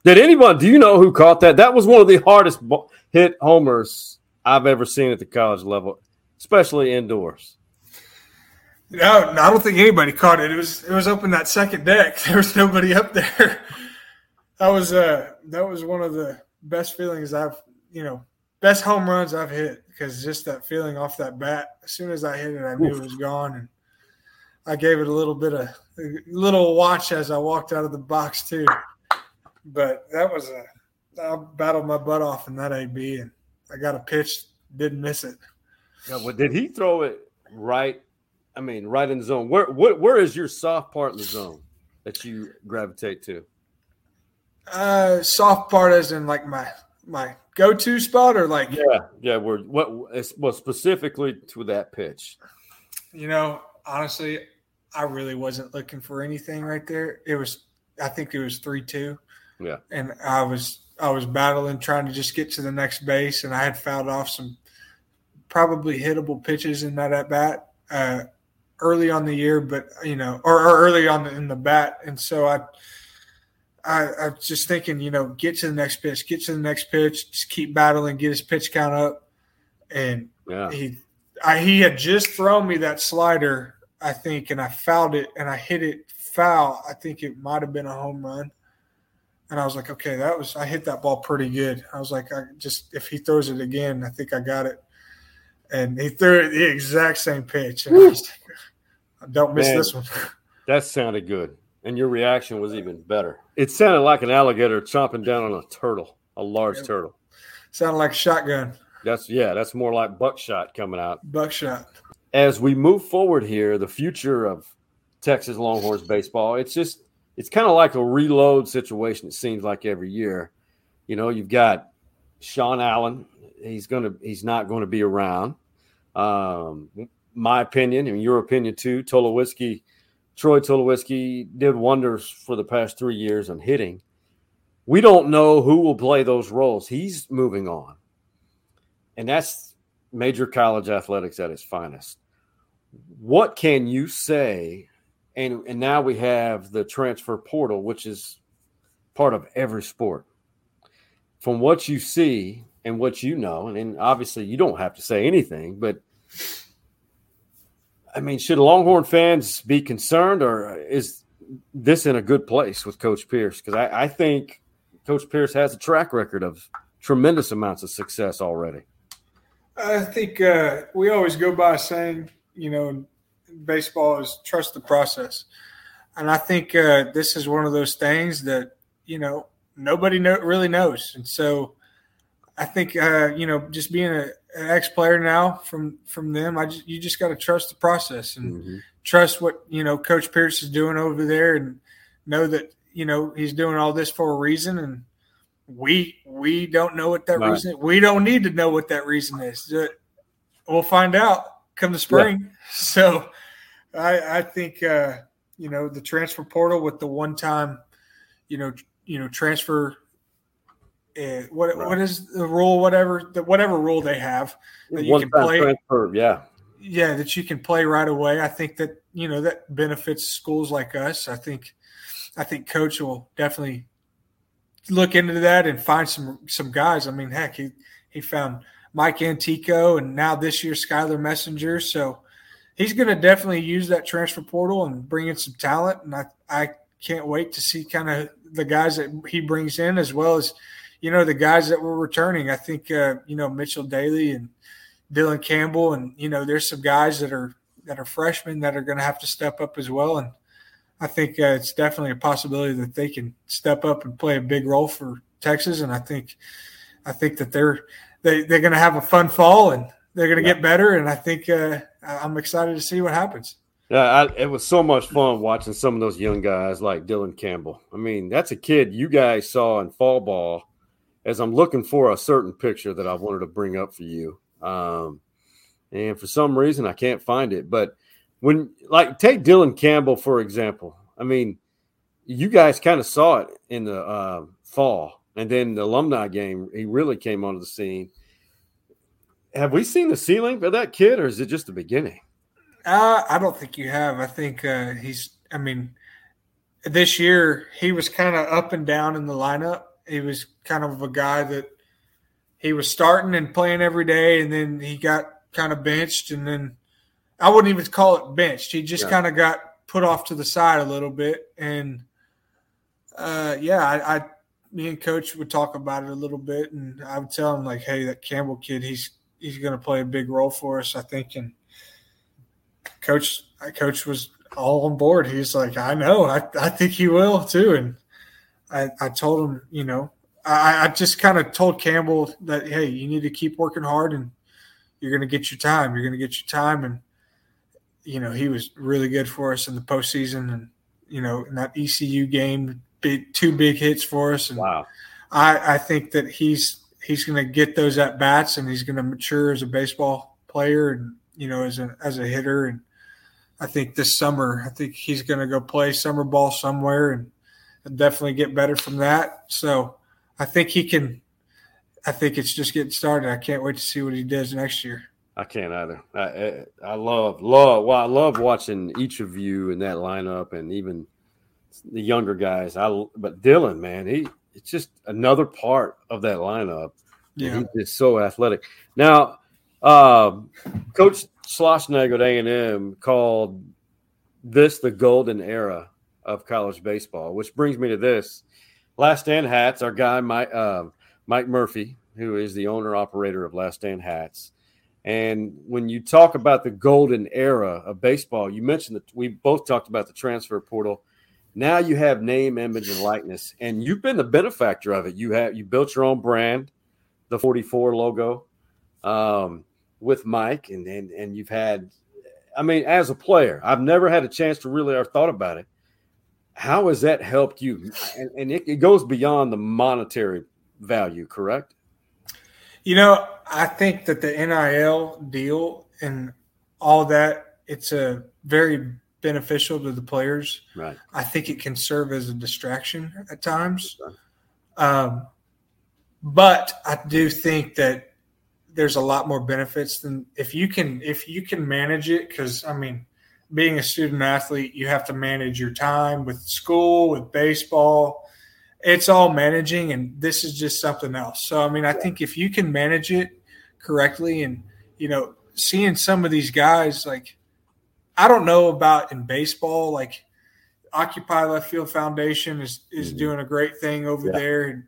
Did anyone, do you know who caught that? That was one of the hardest hit homers I've ever seen at the college level, especially indoors. No, I don't think anybody caught it. It was it was open that second deck. There was nobody up there. That was uh that was one of the best feelings I've you know best home runs I've hit because just that feeling off that bat. As soon as I hit it, I knew it was gone, and I gave it a little bit of a little watch as I walked out of the box too. But that was a I battled my butt off in that AB, and I got a pitch, didn't miss it. Yeah, well, did he throw it right? I mean, right in the zone. Where, where where is your soft part in the zone that you gravitate to? Uh, soft part as in like my my go to spot or like Yeah, yeah. Where what? Well, specifically to that pitch. you know honestly I really wasn't looking for anything right there. It was I think it was three two. Yeah. and I was I was battling trying to just get to the next base, and I had fouled off some probably hittable pitches in that at bat uh, early on the year, but you know, or, or early on in the bat, and so I. I, I was just thinking, you know, get to the next pitch, get to the next pitch, just keep battling, get his pitch count up, and Yeah. he, I, he had just thrown me that slider, I think, and I fouled it, and I hit it foul. I think it might have been a home run, and I was like, okay, that was I hit that ball pretty good. I was like, I just if he throws it again, I think I got it, and he threw it the exact same pitch, and I was like, don't miss Man. this one. That sounded good. And your reaction was even better. It sounded like an alligator chomping down on a turtle, a large turtle. Sounded like a shotgun, That's yeah, that's more like buckshot coming out. buckshot. As we move forward here, the future of Texas Longhorns baseball, it's just it's kind of like a reload situation, it seems like every year. You know, you've got Sean Allen, he's gonna he's not going to be around. Um, my opinion, and your opinion too, Tulowitzki, Troy Tulowitzki did wonders for the past three years on hitting. We don't know who will play those roles. He's moving on. And that's major college athletics at its finest. What can you say? And, and now we have the transfer portal, which is part of every sport. From what you see and what you know, and, and obviously you don't have to say anything, but I mean, should Longhorn fans be concerned, or is this in a good place with Coach Pierce? Because I, I think Coach Pierce has a track record of tremendous amounts of success already. I think uh, we always go by saying, you know, baseball is trust the process, and I think uh, this is one of those things that you know nobody know, really knows, and so I think uh, you know just being a, an ex player now from from them, I just you just got to trust the process and trust what you know Coach Pierce is doing over there, and know that you know he's doing all this for a reason, and we we don't know what that Right. reason. We don't need to know what that reason is. Uh, We'll find out come the spring. So, I I think uh, you know the transfer portal with the one time, you know you know transfer. Uh, what what is the rule? Whatever the whatever rule they have that you can play transfer, yeah. yeah that you can play right away i think that you know that benefits schools like us i think i think coach will definitely look into that and find some some guys i mean heck he he found mike antico and now this year skyler messinger so he's going to definitely use that transfer portal and bring in some talent and i i can't wait to see kind of the guys that he brings in as well as you know the guys that were returning i think uh, you know mitchell daly and Dylan Campbell, and you know, there's some guys that are that are freshmen that are going to have to step up as well. And I think uh, it's definitely a possibility that they can step up and play a big role for Texas. And I think I think that they're they, they're going to have a fun fall and they're going to get better. And I think uh, I'm excited to see what happens. Yeah, I, it was so much fun watching some of those young guys like Dylan Campbell. I mean, that's a kid you guys saw in fall ball. As I'm looking for a certain picture that I wanted to bring up for you, um, and for some reason I can't find it. But when, like, take Dylan Campbell for example. I mean, you guys kind of saw it in the uh, fall, and then the alumni game, he really came onto the scene. Have we seen the ceiling for that kid, or is it just the beginning? Uh, I don't think you have. I think uh, he's. I mean, this year he was kind of up and down in the lineup. He was kind of a guy that he was starting and playing every day, and then he got kind of benched, and then I wouldn't even call it benched. He just Yeah. kind of got put off to the side a little bit, and uh, yeah, I, I, me and Coach would talk about it a little bit, and I would tell him like, "Hey, that Campbell kid, he's he's going to play a big role for us, I think." And Coach, Coach was all on board. He's like, "I know, I, I think he will too," and I, I told him, you know, I, I just kind of told Campbell that, hey, you need to keep working hard and you're going to get your time. You're going to get your time. And, you know, he was really good for us in the postseason and, you know, in that ECU game, big, two big hits for us. And Wow. I, I think that he's, he's going to get those at bats and he's going to mature as a baseball player and, you know, as a, as a hitter. And I think this summer, I think he's going to go play summer ball somewhere and, definitely get better from that. So I think he can. I think it's just getting started. I can't wait to see what he does next year. I can't either. I, I I love love well I love watching each of you in that lineup and even the younger guys. I but Dylan, man, he it's just another part of that lineup. Yeah. He's just so athletic. Now, um, Coach Schlossnagle at A and M called this the golden era of college baseball, which brings me to this. Last Stand Hats, our guy Mike uh, Mike Murphy, who is the owner operator of Last Stand Hats. And when you talk about the golden era of baseball, you mentioned that we both talked about the transfer portal. Now you have name, image, and likeness, and you've been the benefactor of it. You have you built your own brand, the 44 logo, um, with Mike, and, and and you've had. I mean, as a player, I've never had a chance to really or thought about it. How has that helped you? And, and it, it goes beyond the monetary value, correct? You know, I think that the NIL deal and all that it's a very beneficial to the players. Right. I think it can serve as a distraction at times. Um, but I do think that there's a lot more benefits than if you can if you can manage it because I mean being a student athlete you have to manage your time with school with baseball. It's all managing and this is just something else. So I mean I think if you can manage it correctly and you know seeing some of these guys like I don't know about in baseball like Occupy Left Field Foundation is is mm-hmm. doing a great thing over Yeah. there and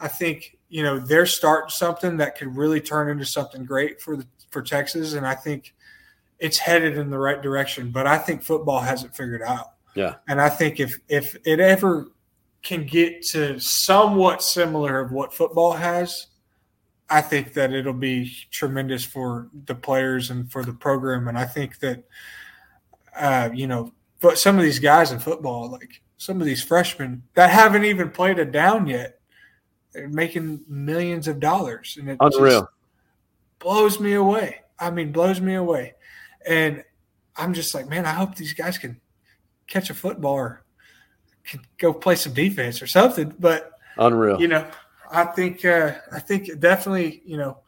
I think you know they're starting something that could really turn into something great for the for Texas, and I think it's headed in the right direction. But I think football hasn't figured out, Yeah. and I think if if it ever can get to somewhat similar of what football has, I think that it'll be tremendous for the players and for the program. And I think that uh, you know, but some of these guys in football, like some of these freshmen that haven't even played a down yet making millions of dollars, and it Unreal. blows me away. I mean, blows me away. And I'm just like, man, I hope these guys can catch a football or can go play some defense or something. But Unreal. you know, I think uh, I think definitely, you know,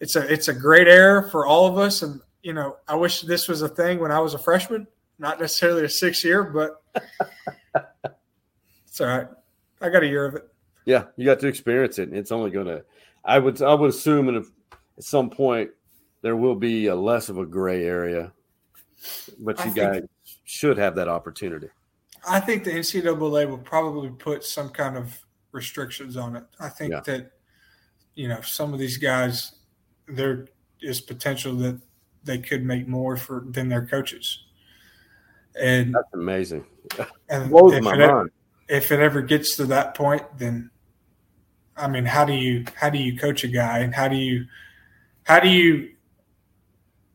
it's a it's a great era for all of us, and you know, I wish this was a thing when I was a freshman, not necessarily a six year, but it's all right. I got a year of it. Yeah, you got to experience it. It's only gonna. I would. I would assume, at some point, there will be a less of a gray area, but I you think- guys should have that opportunity. I think the NCAA will probably put some kind of restrictions on it. I think Yeah. that you know some of these guys, there is potential that they could make more for than their coaches, and That's amazing. and Blows my ever, mind. if it ever gets to that point, then I mean, how do you how do you coach a guy, and how do you how do you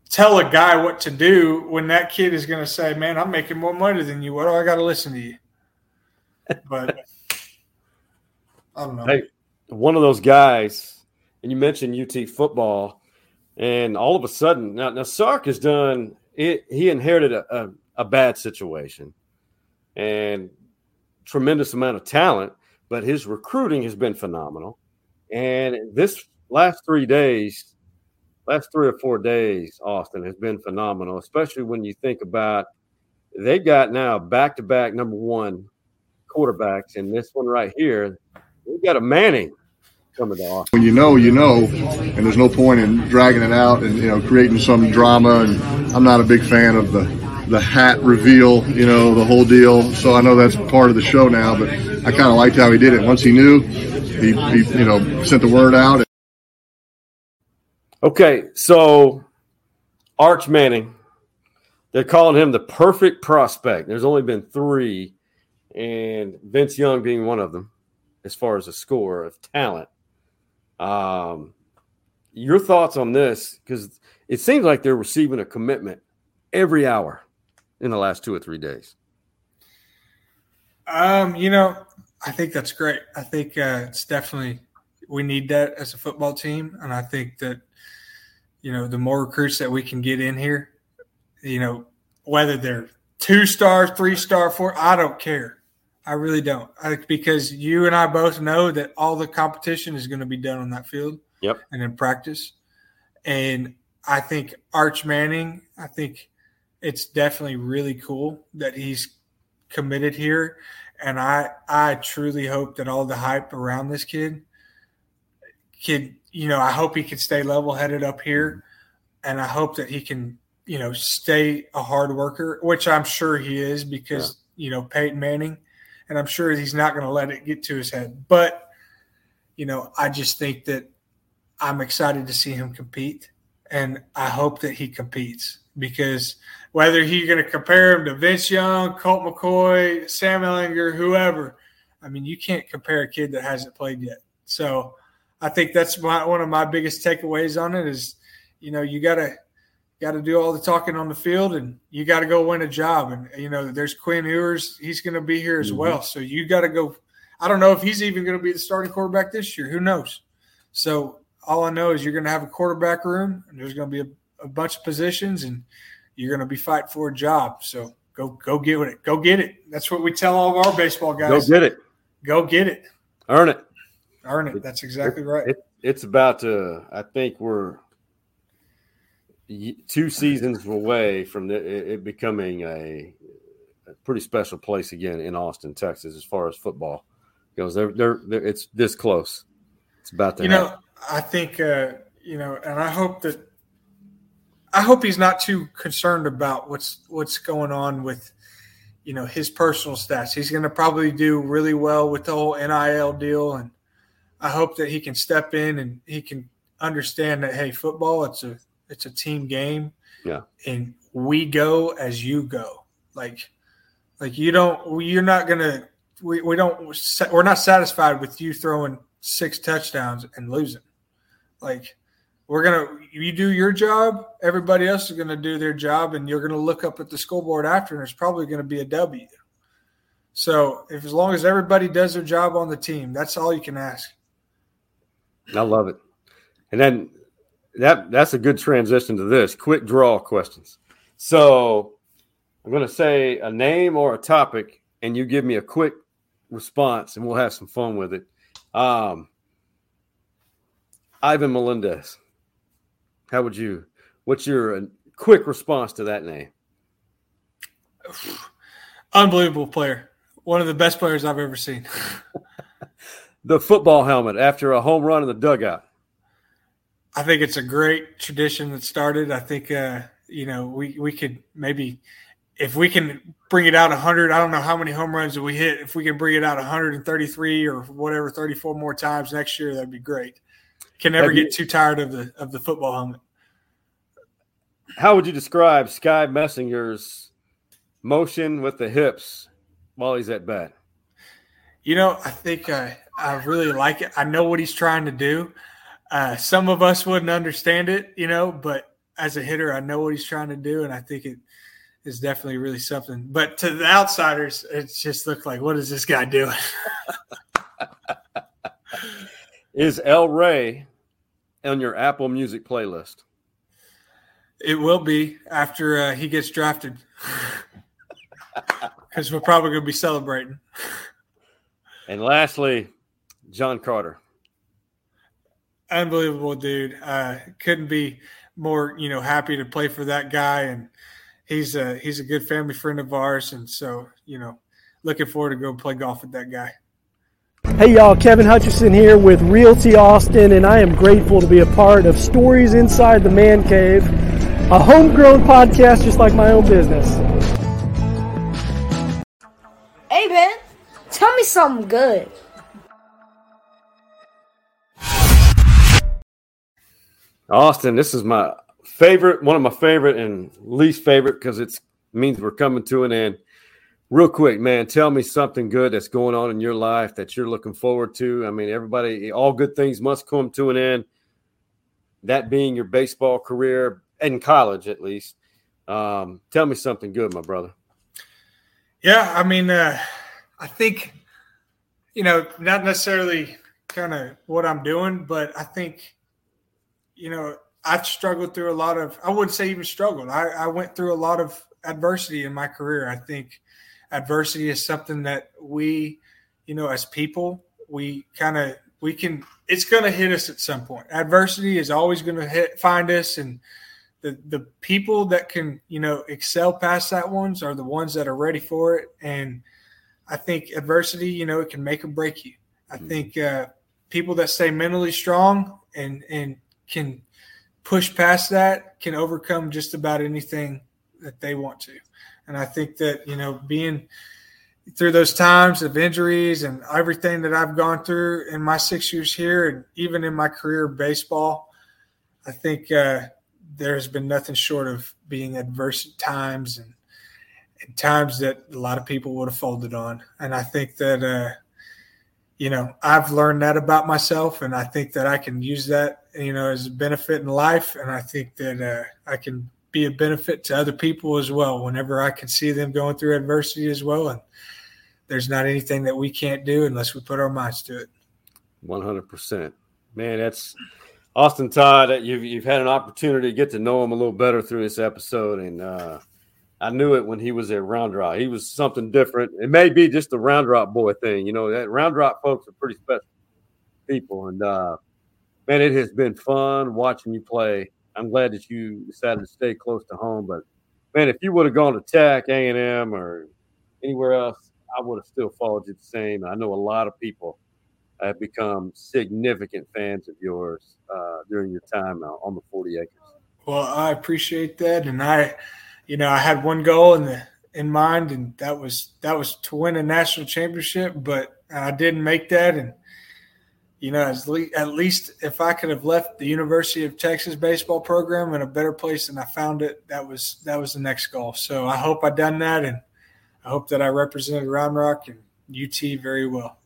tell a guy what to do when that kid is going to say, "Man, I'm making more money than you. What do I got to listen to you?" But I don't know. Hey, one of those guys, and you mentioned UT football, and all of a sudden, now, now Sark has done it. He inherited a, a, a bad situation and tremendous amount of talent, but his recruiting has been phenomenal. And this last three days, last three or four days, Austin has been phenomenal, especially when you think about they got now back to back number one quarterbacks, and this one right here, we got a Manning coming to Austin. When you know, you know, and there's no point in dragging it out and you know creating some drama. And I'm not a big fan of the the hat reveal, you know, the whole deal. So I know that's part of the show now, but I kind of liked how he did it. Once he knew, he, he you know sent the word out. Okay, so Arch Manning, they're calling him the perfect prospect. There's only been three, and Vince Young being one of them, as far as a score of talent. Um, your thoughts on this? Because it seems like they're receiving a commitment every hour in the last two or three days. Um, you know, I think that's great. I think uh, it's definitely we need that as a football team, and I think that you know the more recruits that we can get in here, you know, whether they're two star, three star, four, I don't care. I really don't, I, because you and I both know that all the competition is going to be done on that field Yep. and in practice. And I think Arch Manning, I think it's definitely really cool that he's committed here. And I I truly hope that all the hype around this kid kid, you know, I hope he can stay level headed up here. And I hope that he can, you know, stay a hard worker, which I'm sure he is because, you know, Peyton Manning, and I'm sure he's not going to let it get to his head. But, you know, I just think that I'm excited to see him compete. And I hope that he competes because whether you're going to compare him to Vince Young, Colt McCoy, Sam Ehlinger, whoever, I mean, you can't compare a kid that hasn't played yet. So I think that's my, one of my biggest takeaways on it is, you know, you got to got to do all the talking on the field and you got to go win a job. And, you know, there's Quinn Ewers. He's going to be here as Mhm. well. So you got to go. I don't know if he's even going to be the starting quarterback this year. Who knows? So all I know is you're going to have a quarterback room and there's going to be a, a bunch of positions and you're going to be fighting for a job. So go, go get it. Go get it. That's what we tell all of our baseball guys. Go get it, Go get it. earn it. Earn it. That's exactly right. It, it's about to. I think we're two seasons away from the, it, it becoming a, a pretty special place again in Austin, Texas, as far as football goes. They're, they're, they're it's this close. It's about to. you happen. know, I think uh, you know, and I hope that I hope he's not too concerned about what's what's going on with you know his personal stats. He's going to probably do really well with the whole NIL deal, and I hope that he can step in and he can understand that hey, football it's a it's a team game, Yeah. and we go as you go. Like, like you don't you're not gonna we, we don't we're not satisfied with you throwing six touchdowns and losing. Like we're gonna you do your job, everybody else is gonna do their job, and you're gonna look up at the scoreboard after, and there's probably gonna be a W. So if as long as everybody does their job on the team, that's all you can ask. I love it. And then that that's a good transition to this quick draw questions. So I'm to say a name or a topic, and you give me a quick response, and we'll have some fun with it. Um, Ivan Melendez. How would you? What's your uh, quick response to that name? Unbelievable player. One of the best players I've ever seen. the football helmet after a home run in the dugout. I think it's a great tradition that started. I think uh, you know we we could maybe if we can bring it out 100 i don't know how many home runs that we hit if we can bring it out 133 or whatever 34 more times next year that'd be great can never you, get too tired of the of the football helmet how would you describe sky messinger's motion with the hips while he's at bat you know i think uh, i really like it i know what he's trying to do uh, some of us wouldn't understand it you know but as a hitter i know what he's trying to do and i think it is definitely really something. But to the outsiders, it just looked like, what is this guy doing? is El Rey on your Apple Music playlist? It will be after uh, he gets drafted, because we're probably going to be celebrating. And lastly, John Carter. Unbelievable dude. Uh, couldn't be more, you know, happy to play for that guy and he's a he's a good family friend of ours, and so you know, looking forward to go play golf with that guy. Hey y'all, Kevin Hutchison here with Realty Austin, and I am grateful to be a part of Stories Inside the Man Cave, a homegrown podcast just like my own business. Hey Ben, tell me something good. Austin, this is my favorite, one of my favorite and least favorite because it means we're coming to an end. Real quick, man, tell me something good that's going on in your life that you're looking forward to. I mean, everybody, all good things must come to an end. That being your baseball career in college, at least. Um, tell me something good, my brother. Yeah, I mean, uh, I think, you know, not necessarily kind of what I'm doing, but I think, you know, I've struggled through a lot of, I wouldn't say even struggled. I, I went through a lot of adversity in my career. I think adversity is something that we, you know, as people, we kind of, we can, it's going to hit us at some point. Adversity is always going to hit, find us. And the, the people that can, you know, excel past that ones are the ones that are ready for it. And I think adversity, you know, it can make or break you. I mm-hmm. think uh, people that stay mentally strong and, and can, push past that can overcome just about anything that they want to. And I think that, you know, being through those times of injuries and everything that I've gone through in my six years here and even in my career baseball, I think uh, there's been nothing short of being adverse at times and, and, times that a lot of people would have folded on. And I think that, uh, you know, I've learned that about myself, and I think that I can use that, you know, as a benefit in life. And I think that uh, I can be a benefit to other people as well whenever I can see them going through adversity as well. And there's not anything that we can't do unless we put our minds to it. 100%. Man, that's Austin Todd. You've, you've had an opportunity to get to know him a little better through this episode. And, uh, I knew it when he was at Round Rock. He was something different. It may be just the Round Rock boy thing. You know, that Round Rock folks are pretty special people. And uh, man, it has been fun watching you play. I'm glad that you decided to stay close to home. But man, if you would have gone to Tech, A and M, or anywhere else, I would have still followed you the same. I know a lot of people have become significant fans of yours uh, during your time on the 40 acres. Well, I appreciate that, and I you know, I had one goal in the in mind, and that was that was to win a national championship. But I didn't make that, and you know, le- at least if I could have left the University of Texas baseball program in a better place than I found it, that was that was the next goal. So I hope I done that, and I hope that I represented Round Rock and UT very well.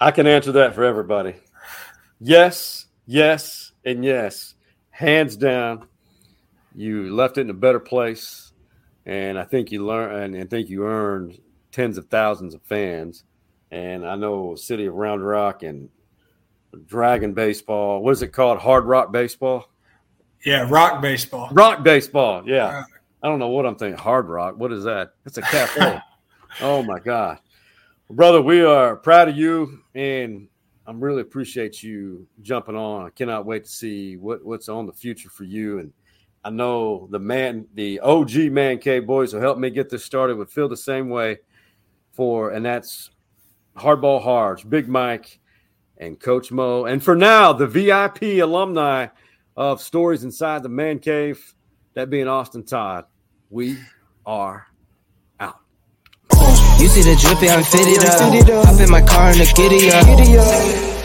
I can answer that for everybody. Yes, yes, and yes, hands down you left it in a better place, and I think you learned and I think you earned tens of thousands of fans. And I know City of Round Rock and Dragon baseball. What is it called? Hard rock baseball. Yeah, rock baseball. Rock baseball. Yeah. Uh, I don't know what I'm thinking. Hard rock. What is that? It's a cafe. oh my god, brother. We are proud of you, and I'm really appreciate you jumping on. I cannot wait to see what what's on the future for you. And I know the man, the OG Man Cave boys will help me get this started. Would feel the same way for, and that's Hardball Hards, Big Mike, and Coach Mo. And for now, the VIP alumni of Stories Inside the Man Cave, that being Austin Todd. We are. You see the drippy, I'm fitted up. Hop in my car and the giddy up.